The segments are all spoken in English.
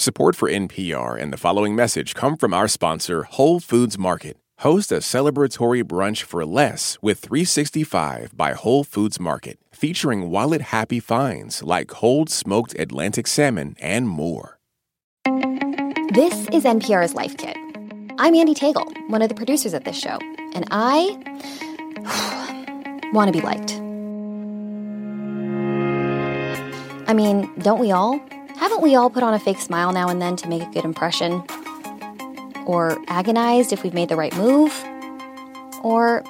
Support for NPR and the following message come from our sponsor, Whole Foods Market. Host a celebratory brunch for less with 365 by Whole Foods Market, featuring wallet happy finds like cold smoked Atlantic salmon and more. This is NPR's Life Kit. I'm Andee Tagle, one of the producers of this show, and I want to be liked. I mean, don't we all? Haven't we all put on a fake smile now and then to make a good impression? Or agonized if we've made the right move? Or,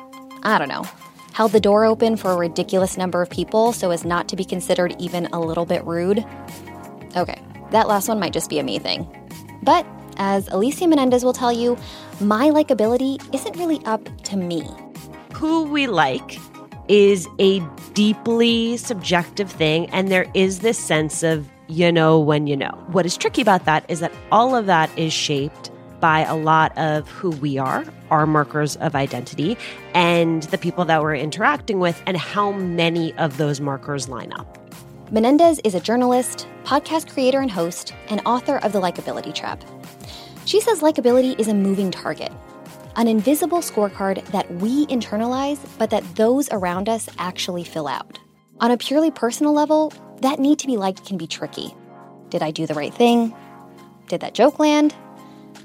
I don't know, held the door open for a ridiculous number of people so as not to be considered even a little bit rude? Okay, that last one might just be a me thing. But, as Alicia Menendez will tell you, my likability isn't really up to me. Who we like is a deeply subjective thing, and there is this sense of you know when you know. What is tricky about that is that all of that is shaped by a lot of who we are, our markers of identity, and the people that we're interacting with, and how many of those markers line up. Menendez is a journalist, podcast creator and host, and author of The Likability Trap. She says likability is a moving target, an invisible scorecard that we internalize, but that those around us actually fill out. On a purely personal level, that need to be liked can be tricky. Did I do the right thing? Did that joke land?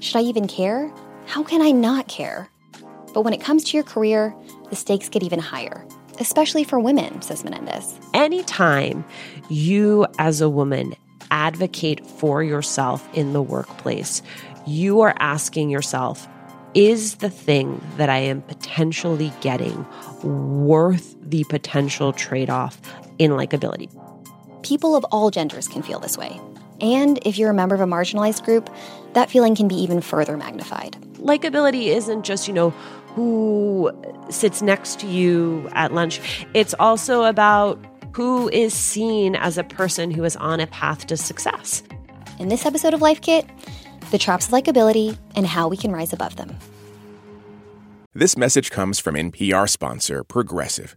Should I even care? How can I not care? But when it comes to your career, the stakes get even higher, especially for women, says Menendez. Anytime you, as a woman, advocate for yourself in the workplace, you are asking yourself, is the thing that I am potentially getting worth the potential trade off in likability? People of all genders can feel this way. And if you're a member of a marginalized group, that feeling can be even further magnified. Likability isn't just, you know, who sits next to you at lunch. It's also about who is seen as a person who is on a path to success. In this episode of Life Kit, the traps of likability and how we can rise above them. This message comes from NPR sponsor Progressive.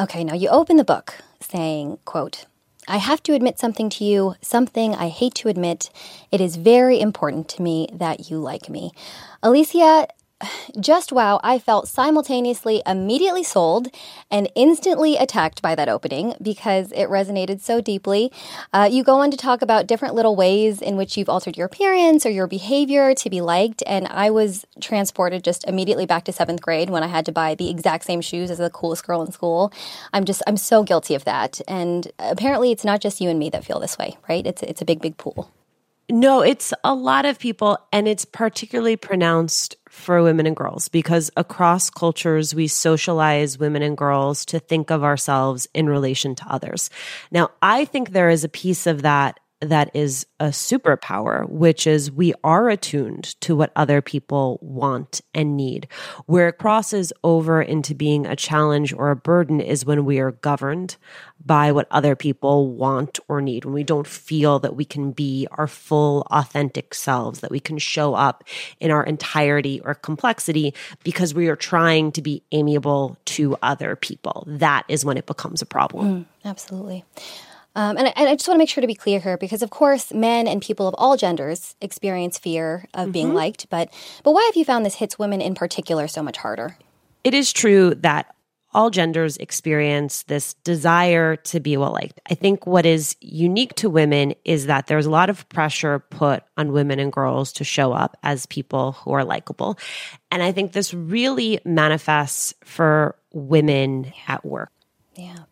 Okay, now you open the book saying, quote, I have to admit something to you, something I hate to admit. It is very important to me that you like me. Alicia, just wow, I felt simultaneously immediately sold and instantly attacked by that opening because it resonated so deeply. Uh, you go on to talk about different little ways in which you've altered your appearance or your behavior to be liked, and I was transported just immediately back to seventh grade when I had to buy the exact same shoes as the coolest girl in school. I'm just, I'm so guilty of that. And apparently, it's not just you and me that feel this way, right? It's, it's a big, big pool. No, it's a lot of people, and it's particularly pronounced for women and girls because across cultures, we socialize women and girls to think of ourselves in relation to others. Now, I think there is a piece of that that is a superpower, which is we are attuned to what other people want and need. Where it crosses over into being a challenge or a burden is when we are governed by what other people want or need, when we don't feel that we can be our full, authentic selves, that we can show up in our entirety or complexity because we are trying to be amiable to other people. That is when it becomes a problem. Mm, absolutely. Um, and, I, and, I, just want to make sure to be clear here, because of course, men and people of all genders experience fear of mm-hmm. being liked. But but why have you found this hits women in particular so much harder? It is true that all genders experience this desire to be well liked. I think what is unique to women is that there's a lot of pressure put on women and girls to show up as people who are likable. And I think this really manifests for women at work. Yeah.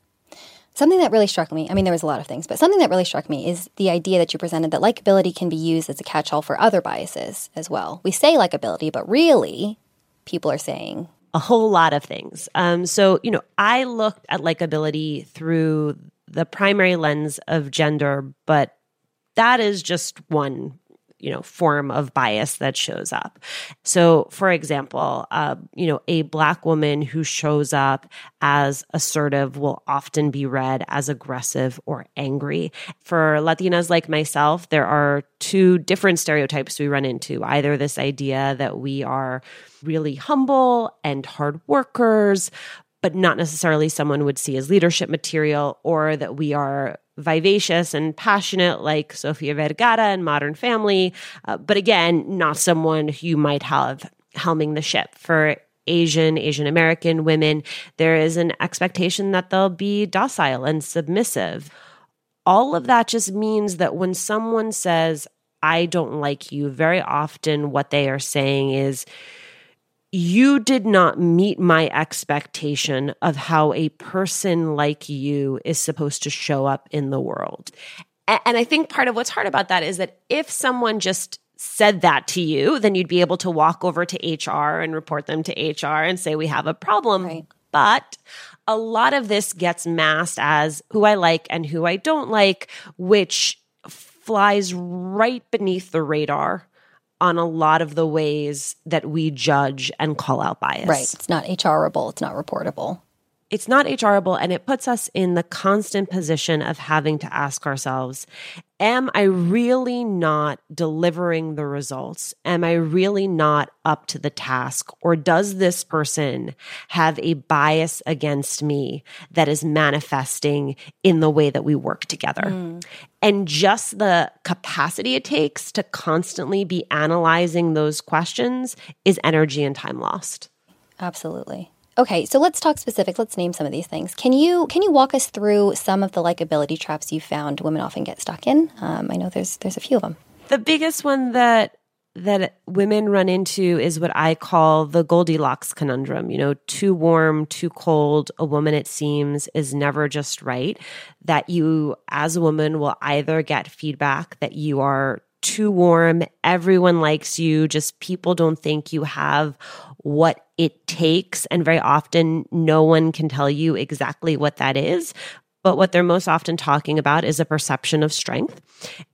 Something that really struck me, I mean, there was a lot of things, but something that really struck me is the idea that you presented that likability can be used as a catch all for other biases as well. We say likability, but really, people are saying a whole lot of things. Um, so, you know, I looked at likability through the primary lens of gender, but that is just one you know form of bias that shows up. So for example uh, you know a black woman who shows up as assertive will often be read as aggressive or angry. For latinas like myself there are two different stereotypes we run into. Either this idea that we are really humble and hard workers but not necessarily someone would see as leadership material, or that we are vivacious and passionate like Sofia Vergara and Modern Family, uh, but again, not someone you might have helming the ship. For Asian, Asian American women, there is an expectation that they'll be docile and submissive. All of that just means that when someone says, I don't like you, very often what they are saying is, you did not meet my expectation of how a person like you is supposed to show up in the world. And I think part of what's hard about that is that if someone just said that to you, then you'd be able to walk over to HR and report them to HR and say, we have a problem. Right. But a lot of this gets masked as who I like and who I don't like, which flies right beneath the radar on a lot of the ways that we judge and call out bias. Right. It's not HRable, it's not reportable. It's not HRable, and it puts us in the constant position of having to ask ourselves Am I really not delivering the results? Am I really not up to the task? Or does this person have a bias against me that is manifesting in the way that we work together? Mm. And just the capacity it takes to constantly be analyzing those questions is energy and time lost. Absolutely. Okay, so let's talk specific. Let's name some of these things. Can you can you walk us through some of the likability traps you found women often get stuck in? Um, I know there's there's a few of them. The biggest one that that women run into is what I call the Goldilocks conundrum. You know, too warm, too cold. A woman, it seems, is never just right. That you, as a woman, will either get feedback that you are too warm, everyone likes you, just people don't think you have what it takes. And very often, no one can tell you exactly what that is. But what they're most often talking about is a perception of strength.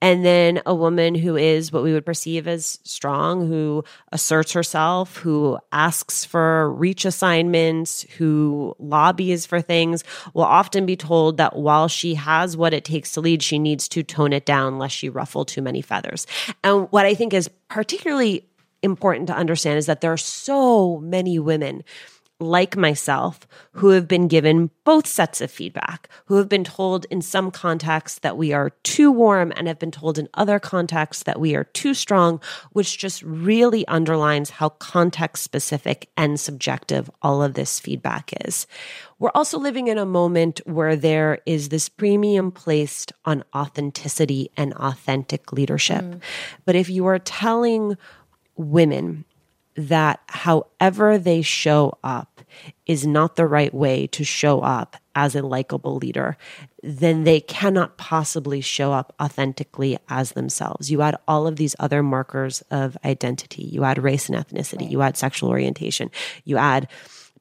And then a woman who is what we would perceive as strong, who asserts herself, who asks for reach assignments, who lobbies for things, will often be told that while she has what it takes to lead, she needs to tone it down lest she ruffle too many feathers. And what I think is particularly important to understand is that there are so many women like myself who have been given both sets of feedback, who have been told in some contexts that we are too warm and have been told in other contexts that we are too strong, which just really underlines how context specific and subjective all of this feedback is. We're also living in a moment where there is this premium placed on authenticity and authentic leadership. Mm. But if you are telling women that however they show up is not the right way to show up as a likable leader, then they cannot possibly show up authentically as themselves. You add all of these other markers of identity. You add race and ethnicity. Right. You add sexual orientation. You add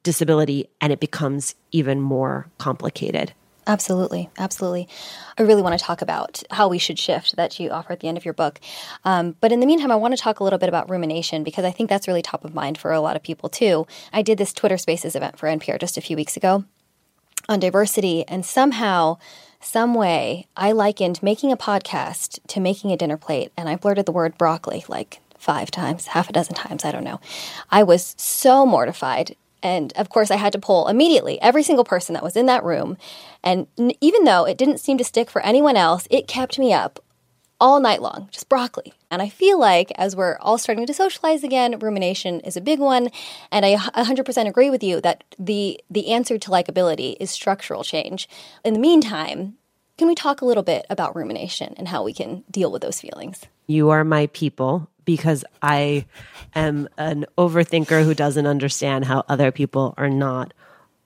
disability, and it becomes even more complicated. Absolutely, absolutely. I really want to talk about how we should shift that you offer at the end of your book. Um, but in the meantime, I want to talk a little bit about rumination because I think that's really top of mind for a lot of people too. I did this Twitter Spaces event for NPR just a few weeks ago on diversity, and somehow, some way, I likened making a podcast to making a dinner plate, and I blurted the word broccoli like five times, half a dozen times, I don't know. I was so mortified and of course, I had to pull immediately every single person that was in that room. And even though it didn't seem to stick for anyone else, it kept me up all night long, just broccoli. And I feel like as we're all starting to socialize again, rumination is a big one. And I 100% agree with you that the the answer to likability is structural change. In the meantime, can we talk a little bit about rumination and how we can deal with those feelings? You are my people because I am an overthinker who doesn't understand how other people are not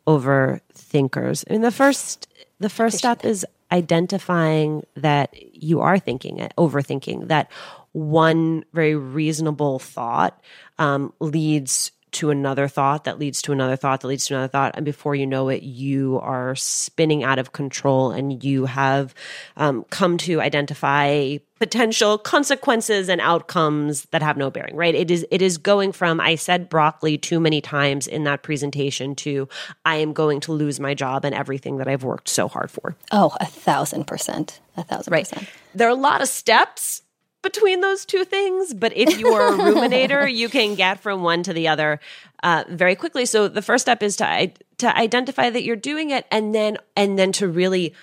overthinkers. I mean, the first the first step is identifying that you are thinking it, overthinking, that one very reasonable thought um, leads to another thought that leads to another thought that leads to another thought. And before you know it, you are spinning out of control and you have um, come to identify potential consequences and outcomes that have no bearing, right? It is, it is going from, I said broccoli too many times in that presentation to I am going to lose my job and everything that I've worked so hard for. Oh, a thousand percent. A thousand right. percent. There are a lot of steps between those two things, but if you are a ruminator, you can get from one to the other uh, very quickly. So the first step is to to identify that you're doing it, and then and then to really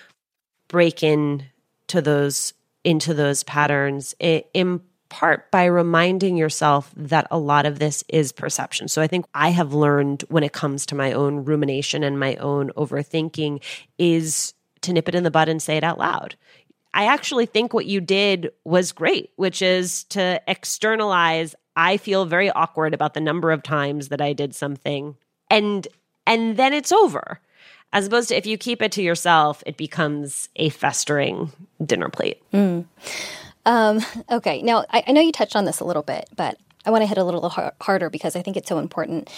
break in to those into those patterns in part by reminding yourself that a lot of this is perception. So I think I have learned when it comes to my own rumination and my own overthinking is to nip it in the bud and say it out loud. I actually think what you did was great, which is to externalize I feel very awkward about the number of times that I did something and and then it's over. As opposed to if you keep it to yourself, it becomes a festering dinner plate. Mm. Um, okay. Now, I, I, know you touched on this a little bit, but I want to hit a little har- harder because I think it's so important.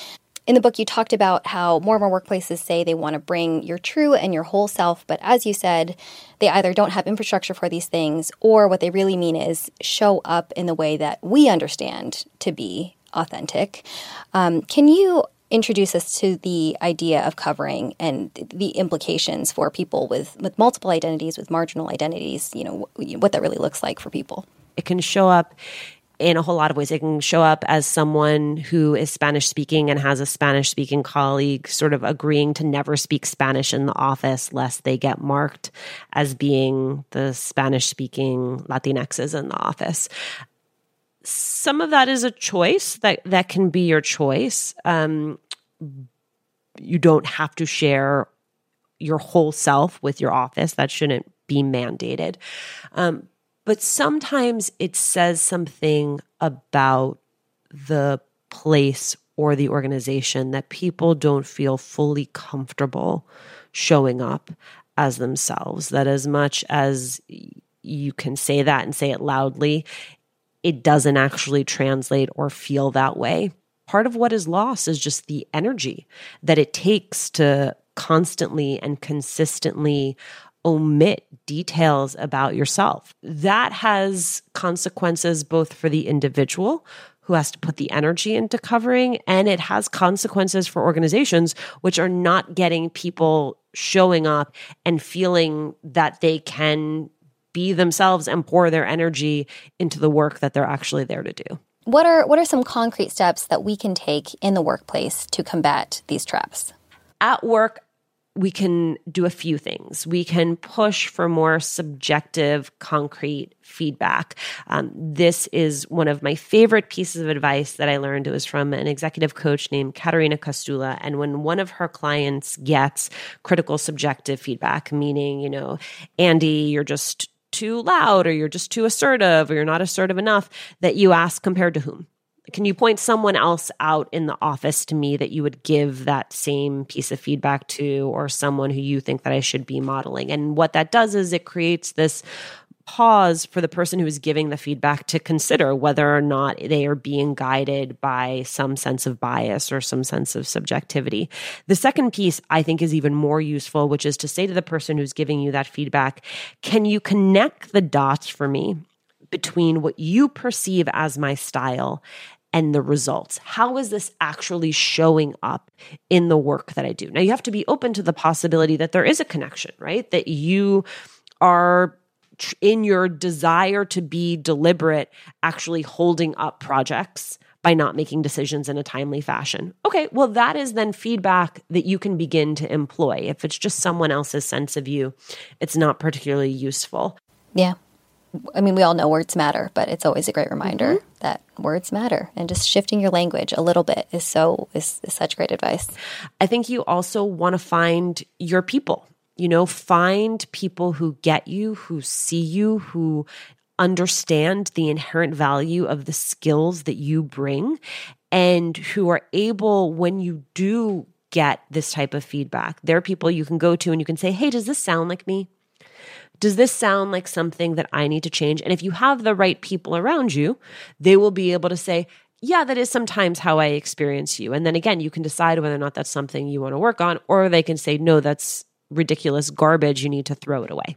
In the book, you talked about how more and more workplaces say they want to bring your true and your whole self, but as you said, they either don't have infrastructure for these things or what they really mean is show up in the way that we understand to be authentic. Um, can you introduce us to the idea of covering and the implications for people with, with multiple identities, with marginal identities, you know, what that really looks like for people? It can show up in a whole lot of ways. It can show up as someone who is Spanish speaking and has a Spanish speaking colleague sort of agreeing to never speak Spanish in the office lest they get marked as being the Spanish speaking Latinxes in the office. Some of that is a choice that, that can be your choice. Um, you don't have to share your whole self with your office. That shouldn't be mandated. Um, but sometimes it says something about the place or the organization that people don't feel fully comfortable showing up as themselves. That as much as you can say that and say it loudly, it doesn't actually translate or feel that way. Part of what is lost is just the energy that it takes to constantly and consistently omit details about yourself. That has consequences both for the individual who has to put the energy into covering, and it has consequences for organizations which are not getting people showing up and feeling that they can be themselves and pour their energy into the work that they're actually there to do. What are what are some concrete steps that we can take in the workplace to combat these traps? At work, we can do a few things. We can push for more subjective, concrete feedback. Um, this is one of my favorite pieces of advice that I learned. It was from an executive coach named Katerina Kostula. And when one of her clients gets critical subjective feedback, meaning, you know, Andee, you're just too loud or you're just too assertive or you're not assertive enough, that you ask compared to whom? Can you point someone else out in the office to me that you would give that same piece of feedback to, or someone who you think that I should be modeling? And what that does is it creates this pause for the person who is giving the feedback to consider whether or not they are being guided by some sense of bias or some sense of subjectivity. The second piece I think is even more useful, which is to say to the person who's giving you that feedback, can you connect the dots for me between what you perceive as my style and the results. How is this actually showing up in the work that I do? Now, you have to be open to the possibility that there is a connection, right? That you are in your desire to be deliberate, actually holding up projects by not making decisions in a timely fashion. Okay, well, that is then feedback that you can begin to employ. If it's just someone else's sense of you, it's not particularly useful. Yeah. I mean, we all know words matter, but it's always a great reminder mm-hmm. that words matter, and just shifting your language a little bit is so is, is such great advice. I think you also want to find your people. You know, find people who get you, who see you, who understand the inherent value of the skills that you bring, and who are able when you do get this type of feedback. There are people you can go to and you can say, "Hey, does this sound like me?" Does this sound like something that I need to change? And if you have the right people around you, they will be able to say, yeah, that is sometimes how I experience you. And then again, you can decide whether or not that's something you want to work on, or they can say, no, that's ridiculous garbage. You need to throw it away.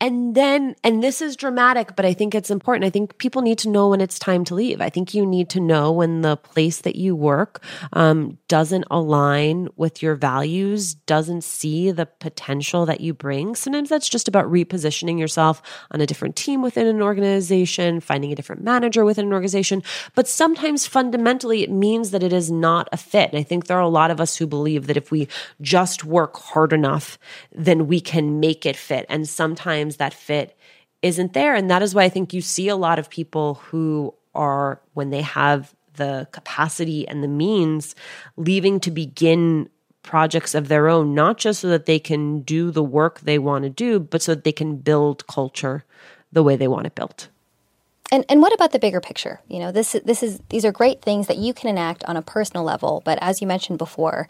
And then, and this is dramatic, but I think it's important. I think people need to know when it's time to leave. I think you need to know when the place that you work um, doesn't align with your values, doesn't see the potential that you bring. Sometimes that's just about repositioning yourself on a different team within an organization, finding a different manager within an organization. But sometimes fundamentally, it means that it is not a fit. And I think there are a lot of us who believe that if we just work hard enough, then we can make it fit. And sometimes sometimes that fit isn't there. And that is why I think you see a lot of people who are, when they have the capacity and the means, leaving to begin projects of their own, not just so that they can do the work they want to do, but so that they can build culture the way they want it built. And and what about the bigger picture? You know, this this is these are great things that you can enact on a personal level, but as you mentioned before,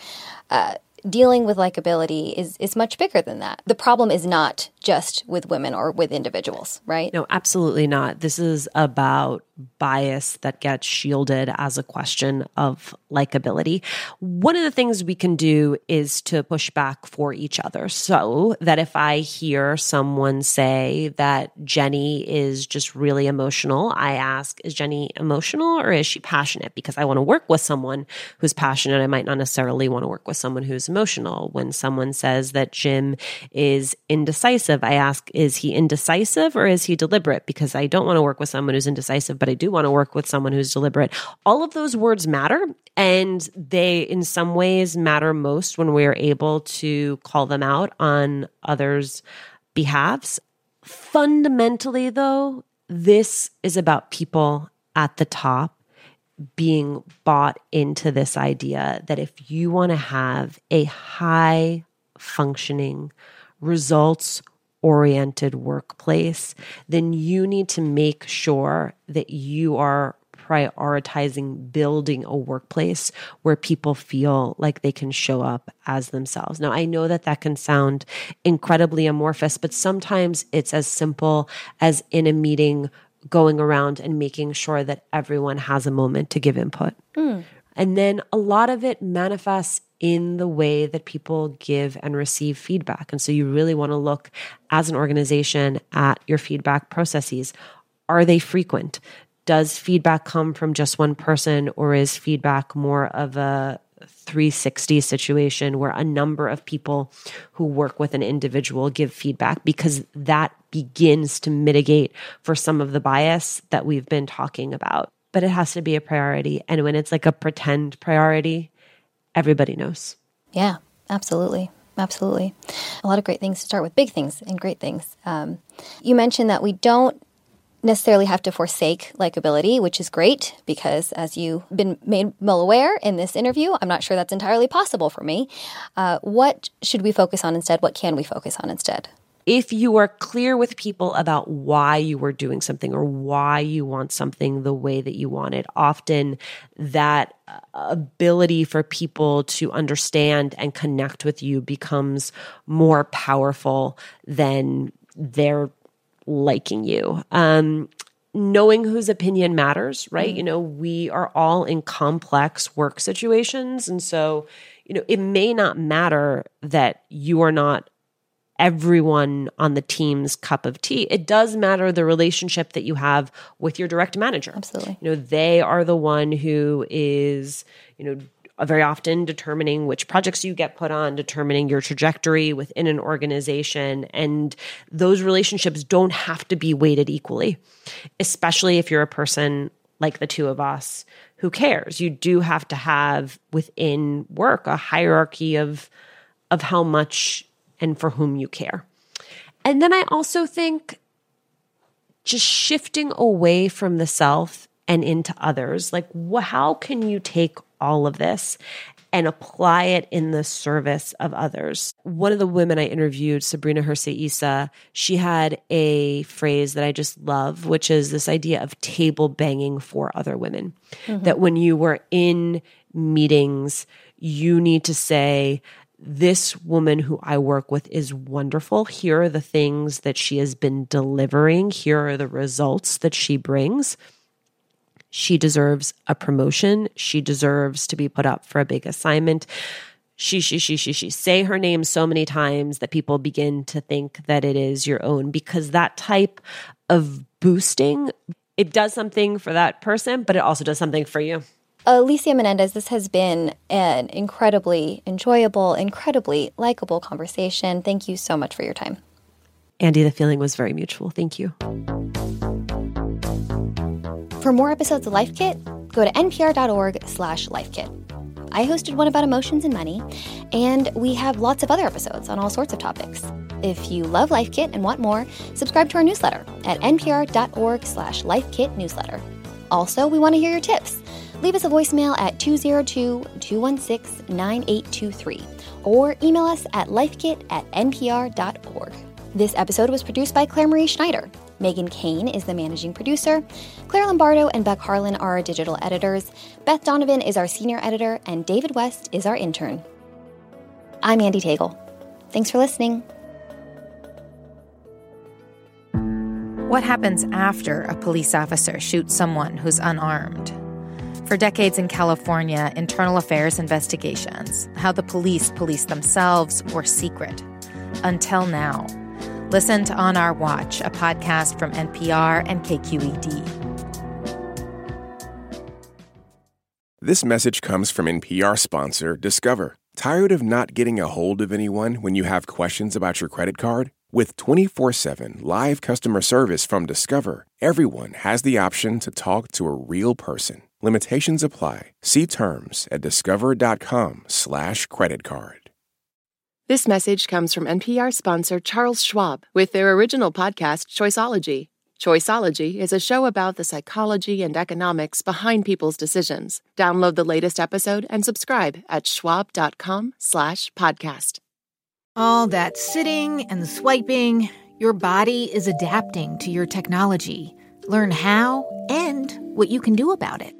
uh, dealing with likability is is much bigger than that. The problem is not just with women or with individuals, right? No, absolutely not. This is about bias that gets shielded as a question of likability. One of the things we can do is to push back for each other so that if I hear someone say that Jenny is just really emotional, I ask, is Jenny emotional or is she passionate? Because I want to work with someone who's passionate. I might not necessarily want to work with someone who's emotional. When someone says that Jim is indecisive, I ask, is he indecisive or is he deliberate? Because I don't want to work with someone who's indecisive, but I do want to work with someone who's deliberate. All of those words matter, and they, in some ways, matter most when we are able to call them out on others' behalves. Fundamentally, though, this is about people at the top being bought into this idea that if you want to have a high functioning, results oriented workplace, then you need to make sure that you are prioritizing building a workplace where people feel like they can show up as themselves. Now, I know that that can sound incredibly amorphous, but sometimes it's as simple as in a meeting going around and making sure that everyone has a moment to give input. Mm. And then a lot of it manifests in the way that people give and receive feedback. And so you really want to look as an organization at your feedback processes. Are they frequent? Does feedback come from just one person, or is feedback more of a 360 situation where a number of people who work with an individual give feedback because that begins to mitigate for some of the bias that we've been talking about. But it has to be a priority. And when it's like a pretend priority, everybody knows. Yeah, absolutely. Absolutely. A lot of great things to start with, big things and great things. Um, you mentioned that we don't necessarily have to forsake likability, which is great because, as you've been made well aware in this interview, I'm not sure that's entirely possible for me. Uh, what should we focus on instead? What can we focus on instead? If you are clear with people about why you were doing something or why you want something the way that you want it, often that uh, ability for people to understand and connect with you becomes more powerful than their liking you. Um, knowing whose opinion matters, right? Mm. You know, we are all in complex work situations. And so, you know, it may not matter that you are not everyone on the team's cup of tea. It does matter the relationship that you have with your direct manager. Absolutely. You know, they are the one who is, you know, very often determining which projects you get put on, determining your trajectory within an organization. And those relationships don't have to be weighted equally, especially if you're a person like the two of us who cares. You do have to have within work a hierarchy of of how much and for whom you care. And then I also think just shifting away from the self and into others. Like, wh- how can you take all of this and apply it in the service of others. One of the women I interviewed, Sabrina Hersi she had a phrase that I just love, which is this idea of table banging for other women. Mm-hmm. That when you were in meetings, you need to say, this woman who I work with is wonderful. Here are the things that she has been delivering. Here are the results that she brings. She deserves a promotion. She deserves to be put up for a big assignment. She, she, she, she, she. Say her name so many times that people begin to think that it is your own because that type of boosting, it does something for that person, but it also does something for you. Alicia Menendez, this has been an incredibly enjoyable, incredibly likable conversation. Thank you so much for your time. Andee, the feeling was very mutual. Thank you. For more episodes of Life Kit, go to npr.org slash lifekit. I hosted one about emotions and money, and we have lots of other episodes on all sorts of topics. If you love Life Kit and want more, subscribe to our newsletter at npr.org slash lifekit newsletter. Also, we want to hear your tips. Leave us a voicemail at 202-216-9823 or email us at lifekit at npr.org. This episode was produced by Clare Marie Schneider. Meghan Keane is the managing producer. Claire Lombardo and Beck Harlan are our digital editors. Beth Donovan is our senior editor, and David West is our intern. I'm Andee Tagle. Thanks for listening. What happens after a police officer shoots someone who's unarmed? For decades in California, internal affairs investigations, how the police police themselves, were secret. Until now. Listen to On Our Watch, a podcast from NPR and KQED. This message comes from NPR sponsor Discover. Tired of not getting a hold of anyone when you have questions about your credit card? With 24 7 live customer service from Discover, everyone has the option to talk to a real person. Limitations apply. See terms at discover.com/slash credit card. This message comes from NPR sponsor Charles Schwab with their original podcast, Choiceology. Choiceology is a show about the psychology and economics behind people's decisions. Download the latest episode and subscribe at schwab.com slash podcast. All that sitting and swiping, your body is adapting to your technology. Learn how and what you can do about it.